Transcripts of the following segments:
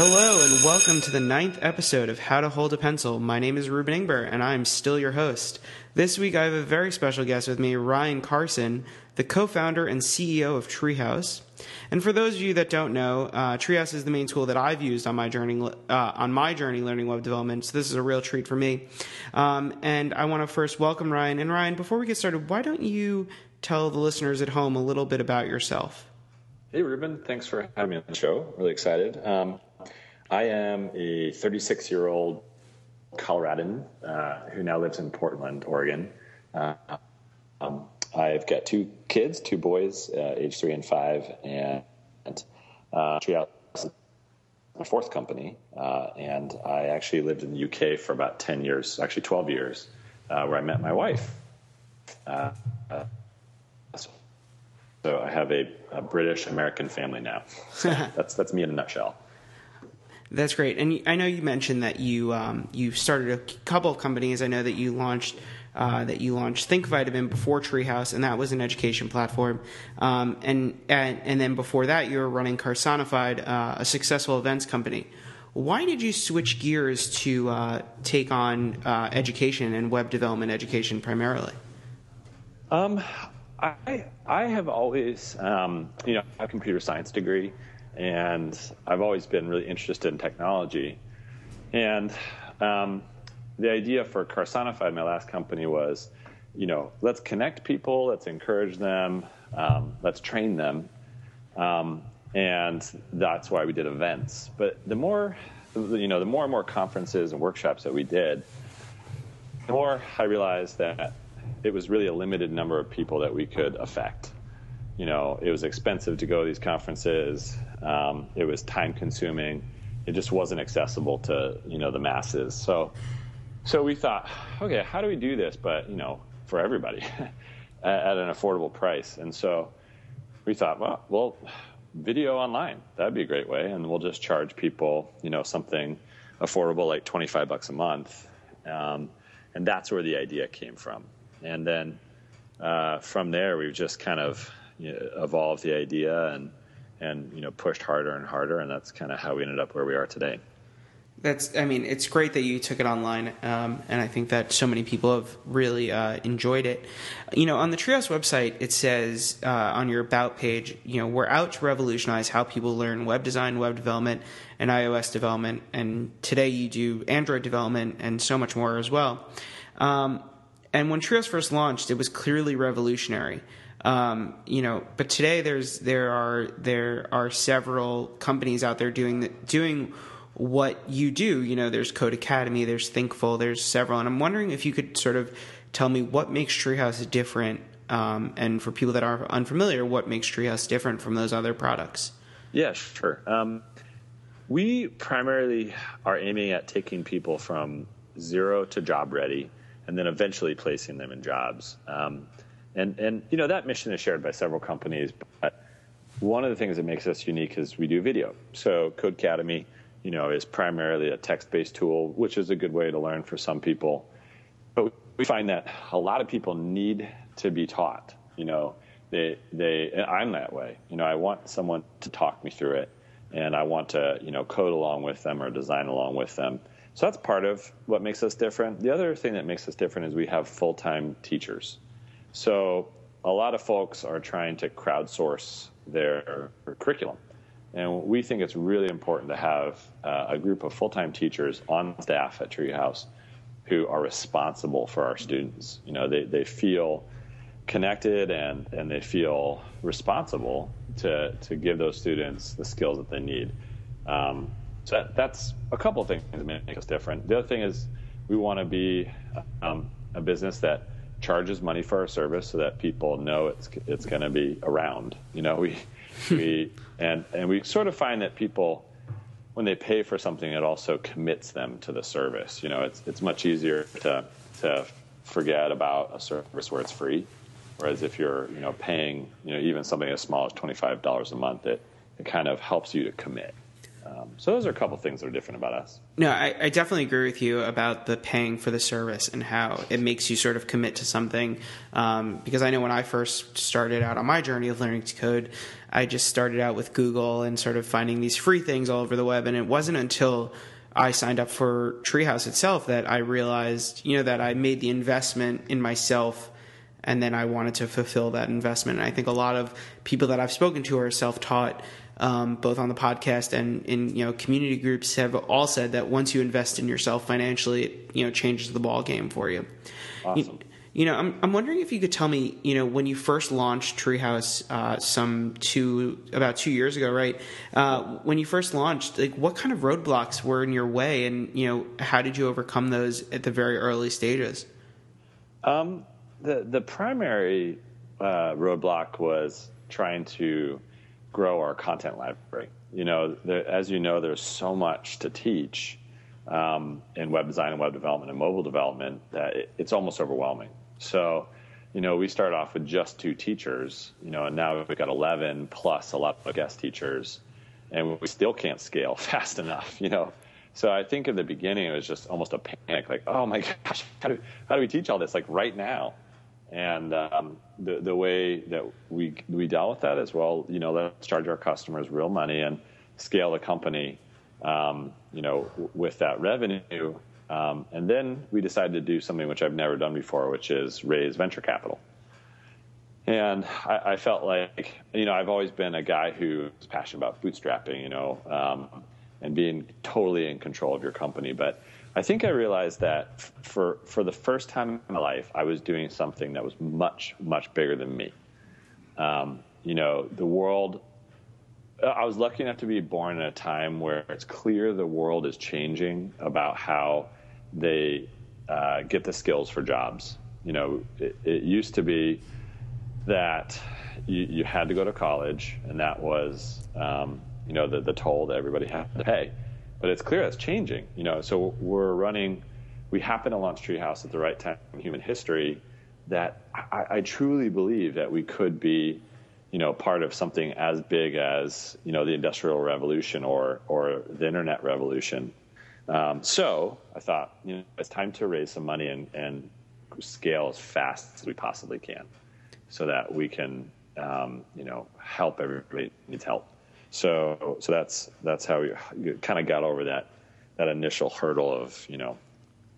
Hello, and welcome to the ninth episode of How to Hold a Pencil. My name is Reuben Ingber, and I am still your host. This week, I have a very special guest with me, Ryan Carson, the co founder and CEO of Treehouse. And for those of you that don't know, uh, Treehouse is the main tool that I've used on my journey uh, on my journey learning web development. So this is a real treat for me. Um, and I want to first welcome Ryan. And Ryan, before we get started, why don't you tell the listeners at home a little bit about yourself? Hey, Reuben. Thanks for having me on the show. Really excited. Um, I am a 36 year old Coloradan uh, who now lives in Portland, Oregon. Uh, um, I've got two kids, two boys, uh, age three and five, and uh, Treehouse my fourth company. Uh, and I actually lived in the UK for about 10 years, actually 12 years, uh, where I met my wife. Uh, so I have a, a British American family now. So that's that's me in a nutshell. That's great, and I know you mentioned that you um, you started a couple of companies. I know that you launched uh, that you launched Think Vitamin before Treehouse, and that was an education platform. Um, and, and and then before that, you were running Carsonified, uh, a successful events company. Why did you switch gears to uh, take on uh, education and web development education primarily? Um, I I have always um, you know a computer science degree and I've always been really interested in technology. And um, the idea for Carsonified, my last company, was, you know, let's connect people, let's encourage them, um, let's train them, um, and that's why we did events. But the more, you know, the more and more conferences and workshops that we did, the more I realized that it was really a limited number of people that we could affect. You know, it was expensive to go to these conferences. Um, it was time consuming. It just wasn't accessible to you know the masses. So so we thought, okay, how do we do this? But you know, for everybody at an affordable price. And so we thought, well, well, video online that'd be a great way, and we'll just charge people you know something affordable like 25 bucks a month. Um, and that's where the idea came from. And then uh, from there, we've just kind of you know, evolved the idea and and you know pushed harder and harder, and that's kind of how we ended up where we are today. That's, I mean, it's great that you took it online, um, and I think that so many people have really uh, enjoyed it. You know, on the Treehouse website, it says uh, on your About page, you know, we're out to revolutionize how people learn web design, web development, and iOS development, and today you do Android development and so much more as well. Um, and when Treehouse first launched, it was clearly revolutionary. Um, you know, but today there's there are there are several companies out there doing the, doing what you do. You know, there's Codecademy, there's Thinkful, there's several, and I'm wondering if you could sort of tell me what makes Treehouse different, um, and for people that are unfamiliar, what makes Treehouse different from those other products. Yeah, sure. Um, we primarily are aiming at taking people from zero to job ready, and then eventually placing them in jobs. Um, and and you know that mission is shared by several companies. But one of the things that makes us unique is we do video. So Codecademy, you know, is primarily a text-based tool, which is a good way to learn for some people. But we find that a lot of people need to be taught. You know, they they I'm that way. You know, I want someone to talk me through it, and I want to you know code along with them or design along with them. So that's part of what makes us different. The other thing that makes us different is we have full-time teachers. So a lot of folks are trying to crowdsource their curriculum. And we think it's really important to have uh, a group of full time teachers on staff at Treehouse who are responsible for our students. You know, they, they feel connected and, and they feel responsible to, to give those students the skills that they need. Um, so that, that's a couple of things that make us different. The other thing is we want to be um, a business that charges money for our service so that people know it's it's going to be around. You know, we we and and we sort of find that people when they pay for something, it also commits them to the service. You know, it's it's much easier to to forget about a service where it's free, whereas if you're you know paying you know even something as small as twenty five dollars a month, it it kind of helps you to commit. Um, so those are a couple things that are different about us. No, I, I, definitely agree with you about the paying for the service and how it makes you sort of commit to something. Um, because I know when I first started out on my journey of learning to code, I just started out with Google and sort of finding these free things all over the web, and it wasn't until I signed up for Treehouse itself that I realized, you know, that I made the investment in myself and then I wanted to fulfill that investment. And I think a lot of people that I've spoken to are self-taught, um, both on the podcast and in you know community groups, have all said that once you invest in yourself financially, it you know changes the ball game for you. Awesome. You, you know, I'm I'm wondering if you could tell me, you know, when you first launched Treehouse, uh, some two about two years ago, right? Uh, when you first launched, like, what kind of roadblocks were in your way, and you know, how did you overcome those at the very early stages? Um, the the primary uh, roadblock was trying to grow our content library. You know, there, as you know, there's so much to teach um, in web design and web development and mobile development that it, it's almost overwhelming. So, you know, we started off with just two teachers, you know, and now we've got 11 plus a lot of guest teachers, and we still can't scale fast enough, you know. So I think in the beginning it was just almost a panic, like, oh my gosh, how do, how do we teach all this like right now? And um, the the way that we we dealt with that is well, you know, let's charge our customers real money and scale the company, um, you know, with that revenue. Um, and then we decided to do something which I've never done before, which is raise venture capital. And I, I felt like, you know, I've always been a guy who's passionate about bootstrapping, you know, um, and being totally in control of your company. But I think I realized that for for the first time in my life, I was doing something that was much much bigger than me. Um, you know, the world. I was lucky enough to be born in a time where it's clear the world is changing about how they uh, get the skills for jobs. You know, it, it used to be that you, you, had to go to college, and that was um, you know the, the toll that everybody had to pay but it's clear that's changing. You know, so we're running. We happen to launch Treehouse at the right time in human history. That I, I truly believe that we could be, you know, part of something as big as you know the Industrial Revolution or or the Internet Revolution. Um, so I thought, you know, it's time to raise some money and, and scale as fast as we possibly can, so that we can, um, you know, help everybody needs help. So so that's that's how you kind of got over that that initial hurdle of you know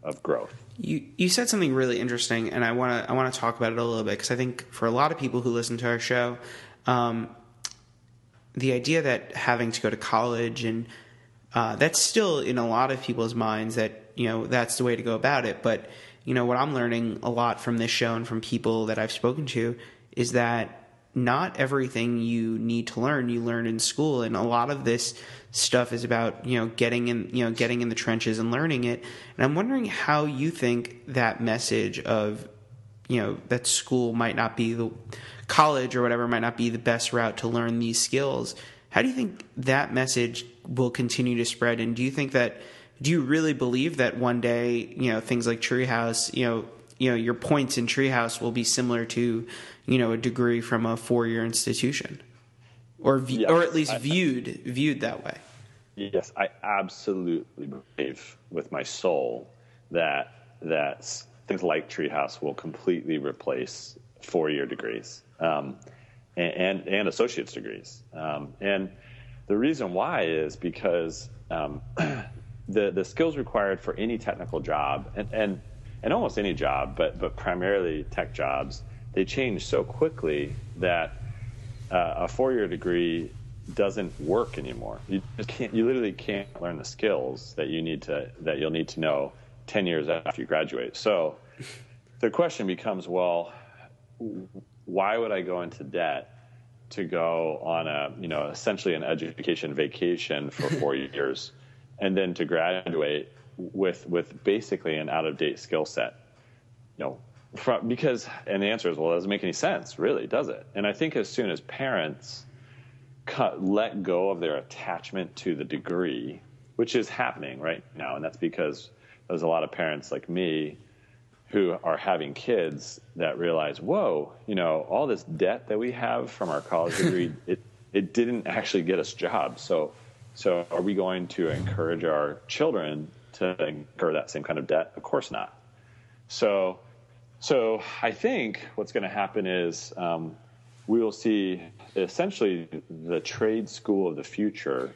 of growth. You you said something really interesting, and I want to I want to talk about it a little bit because I think for a lot of people who listen to our show, um, the idea that having to go to college and uh, that's still in a lot of people's minds that you know that's the way to go about it. But you know what I'm learning a lot from this show and from people that I've spoken to is that not everything you need to learn you learn in school. And a lot of this stuff is about you know getting in you know getting in the trenches and learning it. And i'm wondering how you think that message of you know that school might not be the college or whatever might not be the best route to learn these skills. How do you think that message will continue to spread? And do you think that do you really believe that one day you know things like treehouse you know you know your points in treehouse will be similar to you know a degree from a four year institution, or yes, or at least I, viewed viewed that way. Yes, I absolutely believe with my soul that that things like Treehouse will completely replace four year degrees um, and, and, and associate's degrees. Um, and the reason why is because um, the the skills required for any technical job and, and and almost any job, but but primarily tech jobs, they change so quickly that uh, a four-year degree doesn't work anymore. You just can't. You literally can't learn the skills that you need to that you'll need to know ten years after you graduate. So the question becomes, well, why would I go into debt to go on a you know essentially an education vacation for four years, and then to graduate with with basically an out of date skill set? You know, from, because and the answer is well, it doesn't make any sense, really, does it? And I think as soon as parents cut, let go of their attachment to the degree, which is happening right now, and that's because there's a lot of parents like me who are having kids that realize, whoa, you know, all this debt that we have from our college degree, it it didn't actually get us jobs. So So, are we going to encourage our children to incur that same kind of debt? Of course not. So, so I think what's going to happen is um, we will see essentially the trade school of the future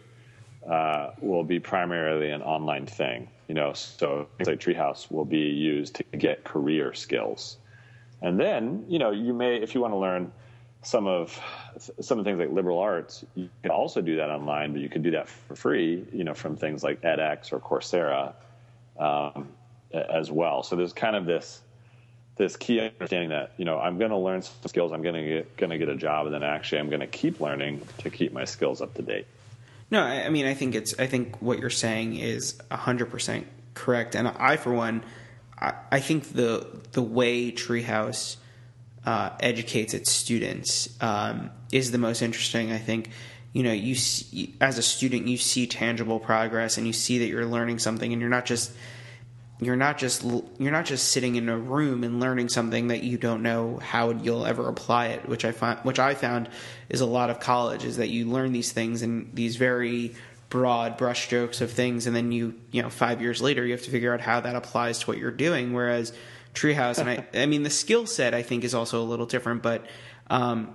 uh, will be primarily an online thing. You know, so things like Treehouse will be used to get career skills, and then you know you may if you want to learn some of some of the things like liberal arts, you can also do that online, but you can do that for free. You know, from things like edX or Coursera um, as well. So there's kind of this this key understanding that you know I'm going to learn some skills, I'm going to get going to get a job, and then actually I'm going to keep learning to keep my skills up to date. No, I, I mean I think it's I think what you're saying is hundred percent correct, and I for one, I, I think the the way Treehouse uh, educates its students um, is the most interesting. I think you know you see, as a student you see tangible progress and you see that you're learning something, and you're not just you're not just you're not just sitting in a room and learning something that you don't know how you'll ever apply it which i find which i found is a lot of college is that you learn these things and these very broad brushstrokes of things and then you you know 5 years later you have to figure out how that applies to what you're doing whereas treehouse and i i mean the skill set i think is also a little different but um,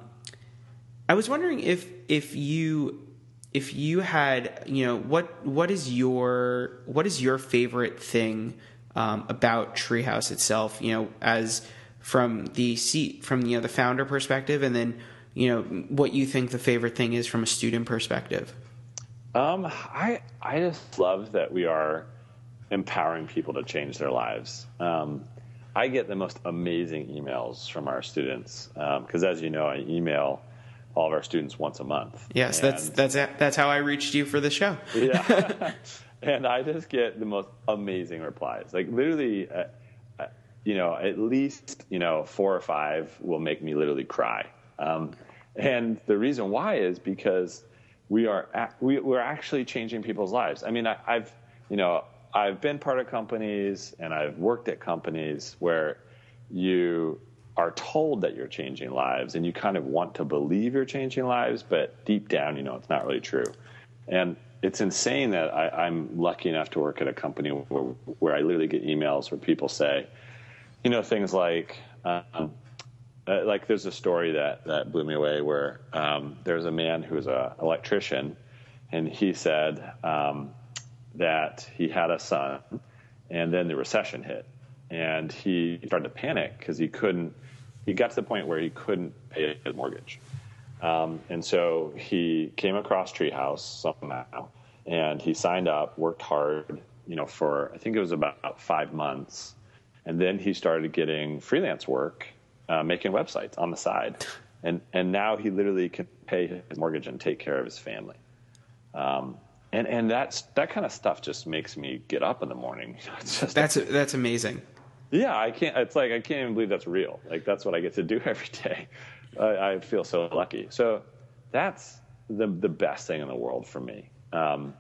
i was wondering if if you if you had you know what what is your what is your favorite thing um, about Treehouse itself. You know, as from the seat from you know the founder perspective, and then you know what you think the favorite thing is from a student perspective. Um, I I just love that we are empowering people to change their lives. Um, I get the most amazing emails from our students because, um, as you know, I email all of our students once a month. Yes, that's that's that's how I reached you for the show. yeah, and I just get the most amazing replies. Like literally, uh, uh, you know, at least you know four or five will make me literally cry. Um, and the reason why is because we are we, we're actually changing people's lives. I mean, I, I've you know I've been part of companies and I've worked at companies where you are told that you're changing lives and you kind of want to believe you're changing lives, but deep down, you know, it's not really true. And it's insane that I, am lucky enough to work at a company where, where, I literally get emails where people say, you know, things like, um, uh, like there's a story that, that blew me away where um, there's a man who's an electrician and he said um, that he had a son and then the recession hit and he started to panic because he couldn't, he got to the point where he couldn't pay his mortgage. Um, and so he came across Treehouse somehow, and he signed up, worked hard, you know, for I think it was about five months, and then he started getting freelance work, uh, making websites on the side, and and now he literally can pay his mortgage and take care of his family. Um, and and that's that kind of stuff just makes me get up in the morning. Just that's that's amazing. Yeah, I can't. It's like I can't even believe that's real. Like that's what I get to do every day. I, I feel so lucky. So that's the the best thing in the world for me. Um,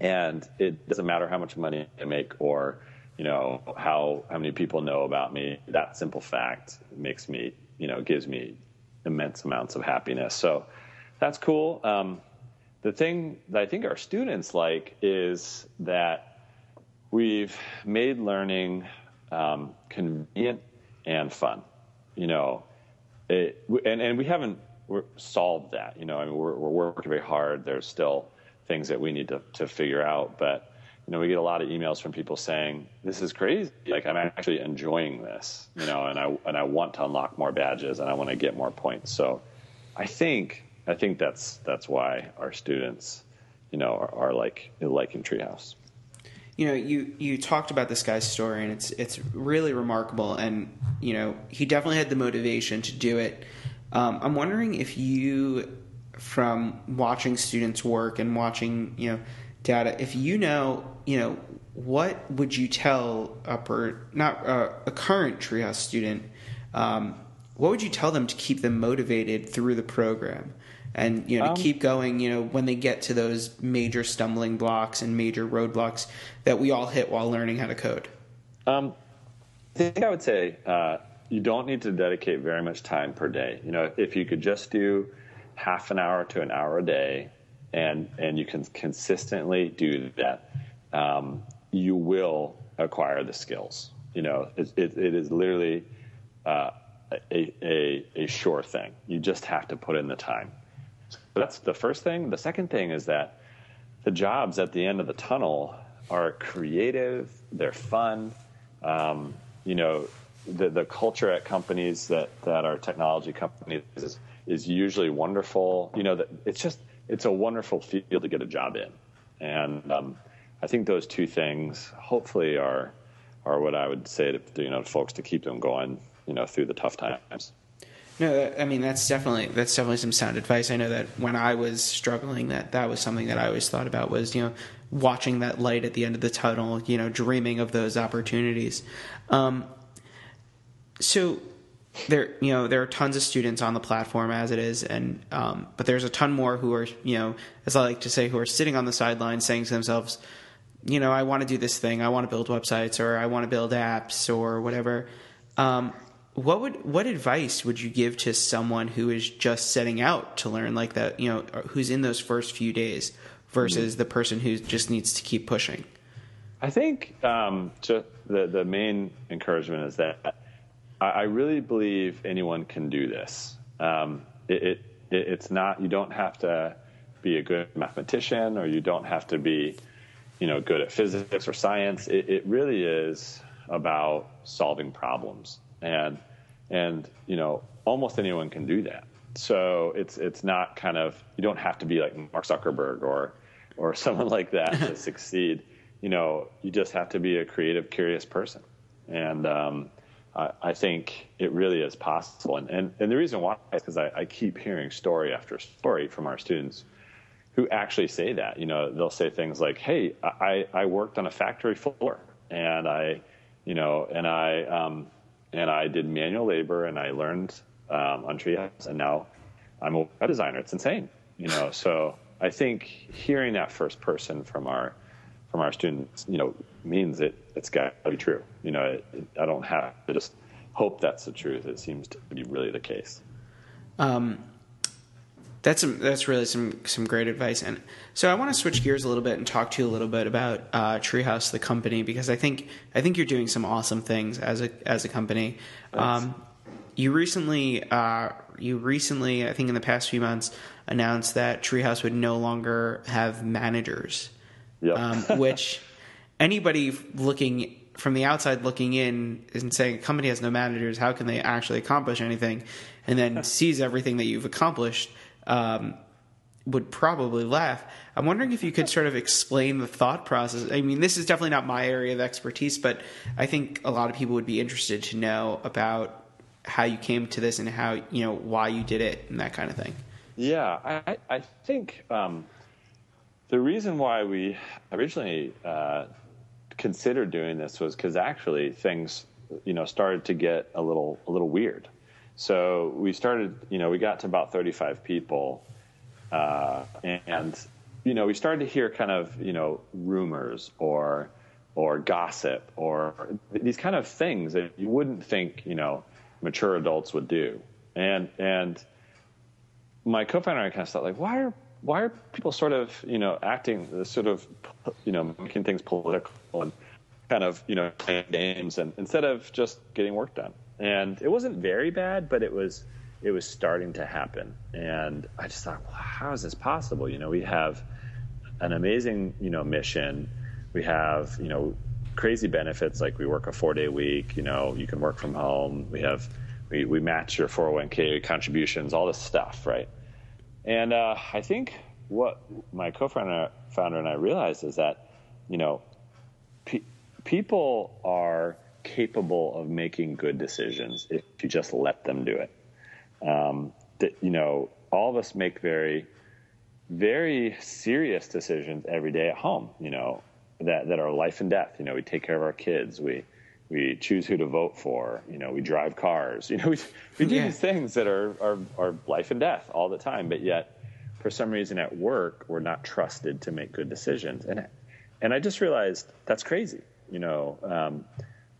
and it doesn't matter how much money I make or you know how how many people know about me. That simple fact makes me you know gives me immense amounts of happiness. So that's cool. Um, the thing that I think our students like is that we've made learning um, convenient and fun. You know, it, and and we haven't solved that. You know, I mean, we're, we're working very hard. There's still things that we need to to figure out, but you know, we get a lot of emails from people saying, "This is crazy. Like, I'm actually enjoying this. You know, and I and I want to unlock more badges and I want to get more points." So, I think I think that's that's why our students, you know, are, are like liking Treehouse you know, you you talked about this guy's story, and it's it's really remarkable. And you know, he definitely had the motivation to do it. Um, I'm wondering if you, from watching students work and watching you know data, if you know you know what would you tell upper not uh, a current Treehouse student, um, what would you tell them to keep them motivated through the program? And you know to um, keep going you know when they get to those major stumbling blocks and major roadblocks that we all hit while learning how to code um, i think i would say uh, you don't need to dedicate very much time per day you know if you could just do half an hour to an hour a day and and you can consistently do that, um, you will acquire the skills. You know, it, it, it is literally uh, a, a, a sure thing. You just have to put in the time. So that's the first thing. The second thing is that the jobs at the end of the tunnel are creative. They're fun. Um, you know, the the culture at companies that that are technology companies is, is usually wonderful. You know, that it's just it's a wonderful field to get a job in, and um, I think those two things hopefully are are what I would say to you know folks to keep them going you know through the tough times. No, I mean that's definitely that's definitely some sound advice. I know that when I was struggling, that that was something that I always thought about was you know watching that light at the end of the tunnel, you know, dreaming of those opportunities. Um, so there, you know, there are tons of students on the platform as it is, and um, but there's a ton more who are, you know, as I like to say, who are sitting on the sidelines saying to themselves, you know, I want to do this thing, I want to build websites, or I want to build apps, or whatever. Um, what would what advice would you give to someone who is just setting out to learn like that? You know, who's in those first few days versus mm-hmm. the person who just needs to keep pushing. I think um, the the main encouragement is that I, really believe anyone can do this. Um, it, it, it's not you don't have to be a good mathematician or you don't have to be you know good at physics or science. It, it really is about solving problems and and you know almost anyone can do that. So it's it's not kind of you don't have to be like Mark Zuckerberg or or someone like that to succeed. You know, you just have to be a creative, curious person, and um, I, I, think it really is possible. And and, and the reason why is because I, I keep hearing story after story from our students who actually say that. You know, they'll say things like, "Hey, I I worked on a factory floor, and I, you know, and I." Um, and I did manual labor and I learned um, on Treehouse, and now I'm a web designer. It's insane, you know. So I think hearing that first person from our from our students, you know, means it it's got to be true. You know, it, it, I don't have to just hope that's the truth. It seems to be really the case. Um, that's some, that's really some some great advice. And so I want to switch gears a little bit and talk to you a little bit about uh, Treehouse, the company, because I think I think you're doing some awesome things as a as a company. Um, you recently uh, you recently I think in the past few months announced that Treehouse would no longer have managers, yep. um, which anybody looking from the outside looking in and saying a company has no managers, how can they actually accomplish anything? And then sees everything that you've accomplished um, would probably laugh. I'm wondering if you could sort of explain the thought process. I mean, this is definitely not my area of expertise, but I think a lot of people would be interested to know about how you came to this and how you know why you did it and that kind of thing. Yeah, I, I think um, the reason why we originally uh, considered doing this was because actually things you know started to get a little a little weird. So we started, you know, we got to about 35 people, uh, and you know, we started to hear kind of, you know, rumors or or gossip or these kind of things that you wouldn't think, you know, mature adults would do. And and my co-founder and I kind of thought like, why are why are people sort of, you know, acting sort of, you know, making things political and kind of, you know, playing games and instead of just getting work done and it wasn't very bad, but it was it was starting to happen. And I just thought, well, how is this possible? You know, we have an amazing you know mission. We have you know crazy benefits like we work a four day week. You know, you can work from home. We have we, we match your 401k contributions, all this stuff, right? And uh, I think what my co-founder founder and I realized is that you know pe- people are capable of making good decisions if you just let them do it. Um, that, you know, all of us make very, very serious decisions every day at home. You know, that that are life and death. You know, we take care of our kids. We we choose who to vote for. You know, we drive cars. You know, we we do yeah. these things that are, are are life and death all the time. But yet, for some reason, at work, we're not trusted to make good decisions. And and I just realized that's crazy. You know, um,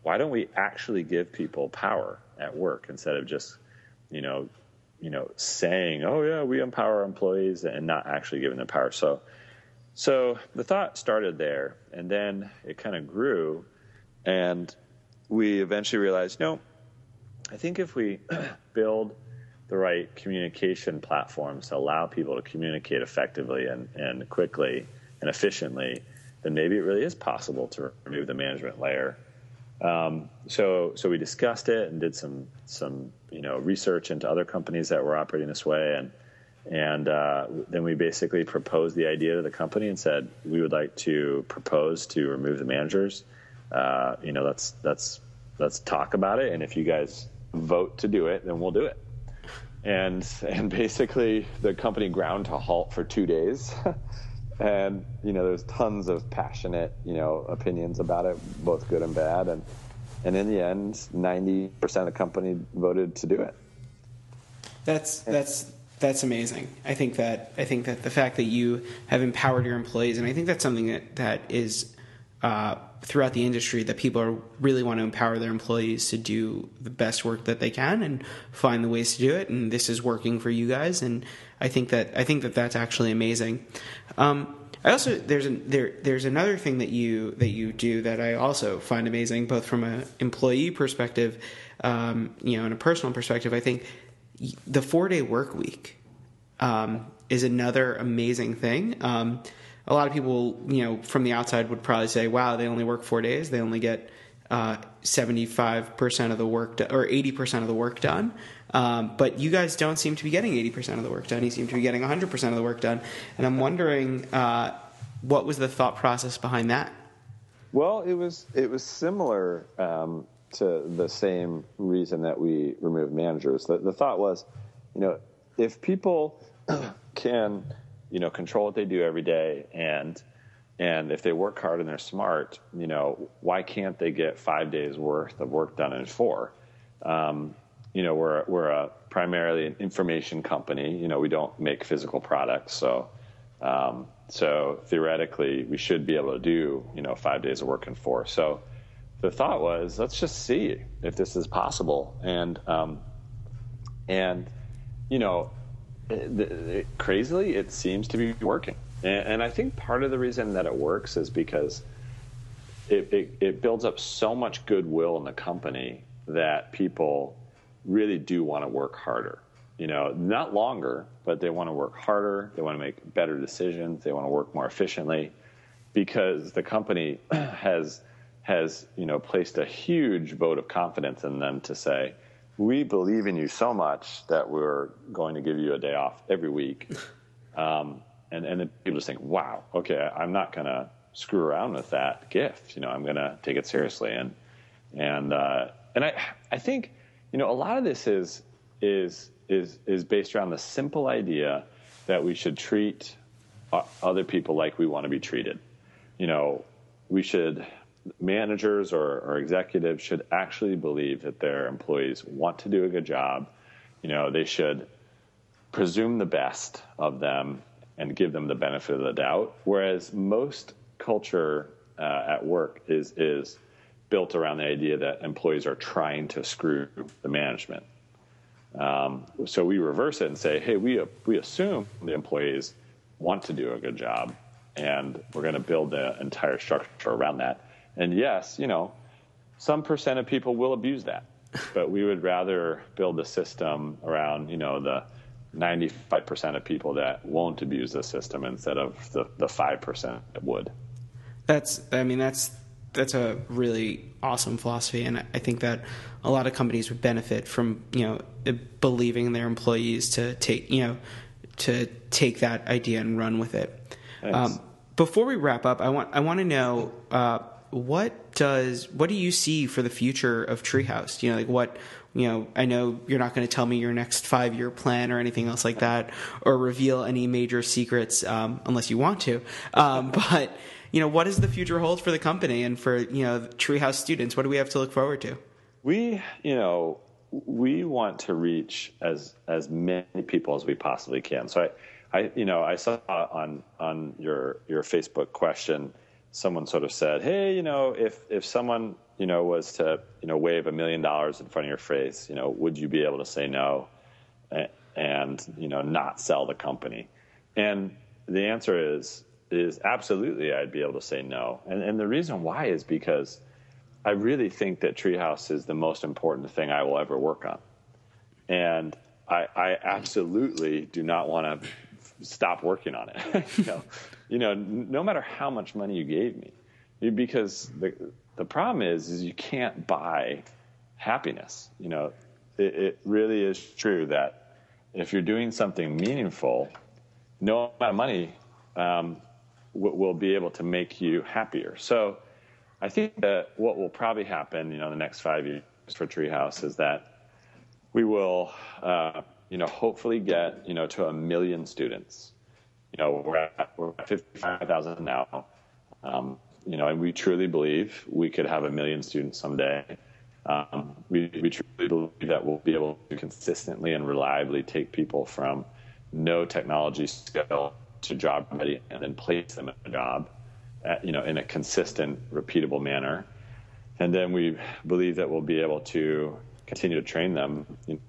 why don't we actually give people power at work instead of just, you know, you know, saying, "Oh yeah, we empower employees," and not actually giving them power. So, so the thought started there, and then it kind of grew, and we eventually realized, no, I think if we build the right communication platforms to allow people to communicate effectively and, and quickly and efficiently, then maybe it really is possible to remove the management layer. Um, so, so we discussed it and did some some you know research into other companies that were operating this way, and and uh, then we basically proposed the idea to the company and said we would like to propose to remove the managers. Uh, you know, let's let's let's talk about it, and if you guys vote to do it, then we'll do it. And and basically, the company ground to halt for two days. and you know there's tons of passionate you know opinions about it both good and bad. And and in the end 90% of the company voted to do it. That's that's that's amazing. I think that i think that the fact that you have empowered your employees and i think that's something that that is uh, throughout the industry that people are really want to empower their employees to do the best work that they can and find the ways to do it and this is working for you guys and I think that I think that that's actually amazing. Um, I also there's an, there there's another thing that you that you do that I also find amazing, both from an employee perspective, um, you know, and a personal perspective. I think the four day work week um, is another amazing thing. A lot of people, you know, from the outside would probably say, "Wow, they only work four days. They only get seventy five percent of the work do- or eighty percent of the work done." Um, but you guys don't seem to be getting 80% of the work done. You seem to be getting 100% of the work done. And I'm wondering uh, what was the thought process behind that? Well, it was it was similar um, to the same reason that we removed managers. The, the thought was, you know, if people can, you know, control what they do every day and and if they work hard and they're smart, you know, why can't they get five days worth of work done in four? Um, you know, we're we're a primarily an information company. You know, we don't make physical products, so um, so theoretically, we should be able to do you know five days of work in four. So the thought was, let's just see if this is possible, and um, and you know, Uh, it, crazily, it seems to be working, and, and, I think part of the reason that it works is because it, it, it builds up so much goodwill in the company that people really do want to work harder. You know, not longer, but they want to work harder. They want to make better decisions. They want to work more efficiently because the company has has you know placed a huge vote of confidence in them to say we believe in you so much that we're going to give you a day off every week. Um, and and then people just think wow okay i'm not going to screw around with that gift. You know i'm going to take it seriously. And and uh, and i i think you know, a lot of this is is is is based around the simple idea that we should treat other people like we want to be treated. You know, we should managers or, or executives should actually believe that their employees want to do a good job. You know, they should presume the best of them and give them the benefit of the doubt. Whereas most culture uh, at work is is built around the idea that employees are trying to screw the management. Um, so we reverse it and say, hey, we, we assume the employees want to do a good job, and we're going to build the entire structure around that. And yes, you know, some percent of people will abuse that, but we would rather build a system around, you know, the 95% of people that won't abuse the system instead of the, the 5% that would. That's, I mean, that's that's a really awesome philosophy, and I think that a lot of companies would benefit from you know believing their employees to take you know to take that idea and run with it. Um, before we wrap up, I want I want to know uh, what does what do you see for the future of Treehouse? You know, like what you know. I know you're not going to tell me your next five year plan or anything else like that, or reveal any major secrets um, unless you want to. Um, but you know, what does the future hold for the company and for you know Treehouse students? What do we have to look forward to? We, you know, we want to reach as as many people as we possibly can. So I, I, you know, I saw on on your your Facebook question, someone sort of said, "Hey, you know, if if someone you know was to you know wave a million dollars in front of your face, you know, would you be able to say no?" and you know not sell the company? And the answer is is absolutely I'd be able to say no. And and the reason why is because I really think that Treehouse is the most important thing I will ever work on. And I, I absolutely do not want to stop working on it. you, know, you know, no matter how much money you gave me, because the the problem is, is you can't buy happiness. You know, it, it really is true that if you're doing something meaningful, no amount of money um, w- will be able to make you happier. So, I think that what will probably happen, you know, in the next five years for Treehouse is that we will, uh, you know, hopefully get, you know, to a million students. You know, we're at, we're at 55,000 now. Um, you know, and we truly believe we could have a million students someday. Um, we, we truly believe that we'll be able to consistently and reliably take people from no technology skill to job ready and then place them in a job, at, you know, in a consistent, repeatable manner. And then we believe that we'll be able to continue to train them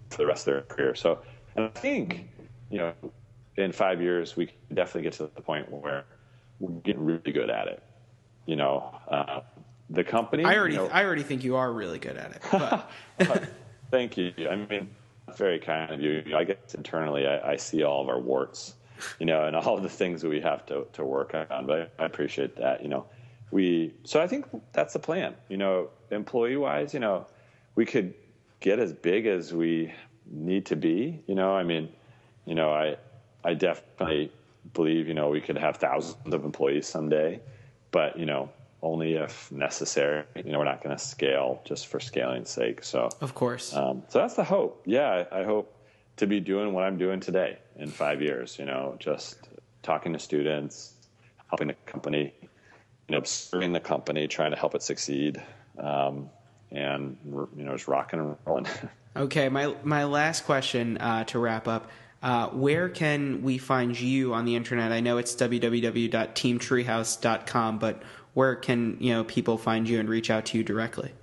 for the rest of their career. So, and I think, you know, in five years, we can definitely get to the point where we're getting really good at it. You know, uh, the company. I already, you know, I already think you are really good at it. But. Thank you. I mean, very kind of you. I guess internally, I, I, see all of our warts, you know, and all of the things that we have to, to work on. But I appreciate that. You know, we. So I think that's the plan. You know, employee wise, you know, we could get as big as we need to be. You know, I mean, you know, I I definitely believe you know we could have thousands of employees someday, but you know only if necessary. You know, we're not going to scale just for scaling's sake. So of course, um, so that's the hope. Yeah, I, I hope to be doing what I'm doing today in five years. You know, just talking to students, helping the company, you know, serving the company, trying to help it succeed. Um, and you know, just rocking and rolling. okay, my my last question uh, to wrap up. Uh, where can we find you on the internet? I know it's www.teamtreehouse.com, but where can you know people find you and reach out to you directly?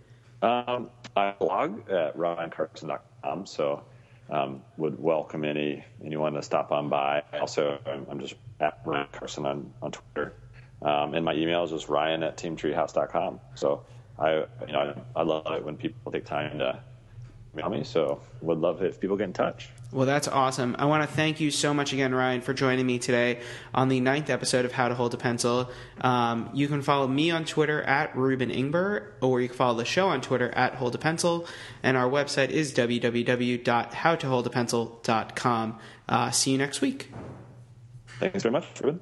Um, I blog at ryancarson.com, so um, would welcome any anyone to stop on by. Also, I'm, I'm just at Ryan Carson on, on Twitter, um, and my email is just ryan at teamtreehouse.com. So I, you know, I, I love it when people take time to me. So would love it if people get in touch. Well, that's awesome. I want to thank you so much again, Ryan, for joining me today on the ninth episode of How to Hold a Pencil. Um, you can follow me on Twitter at Reuben Ingber, or you can follow the show on Twitter at Hold a Pencil. And our website is www.howtoholdapencil.com. Uh, see you next week. Thanks very much, Reuben.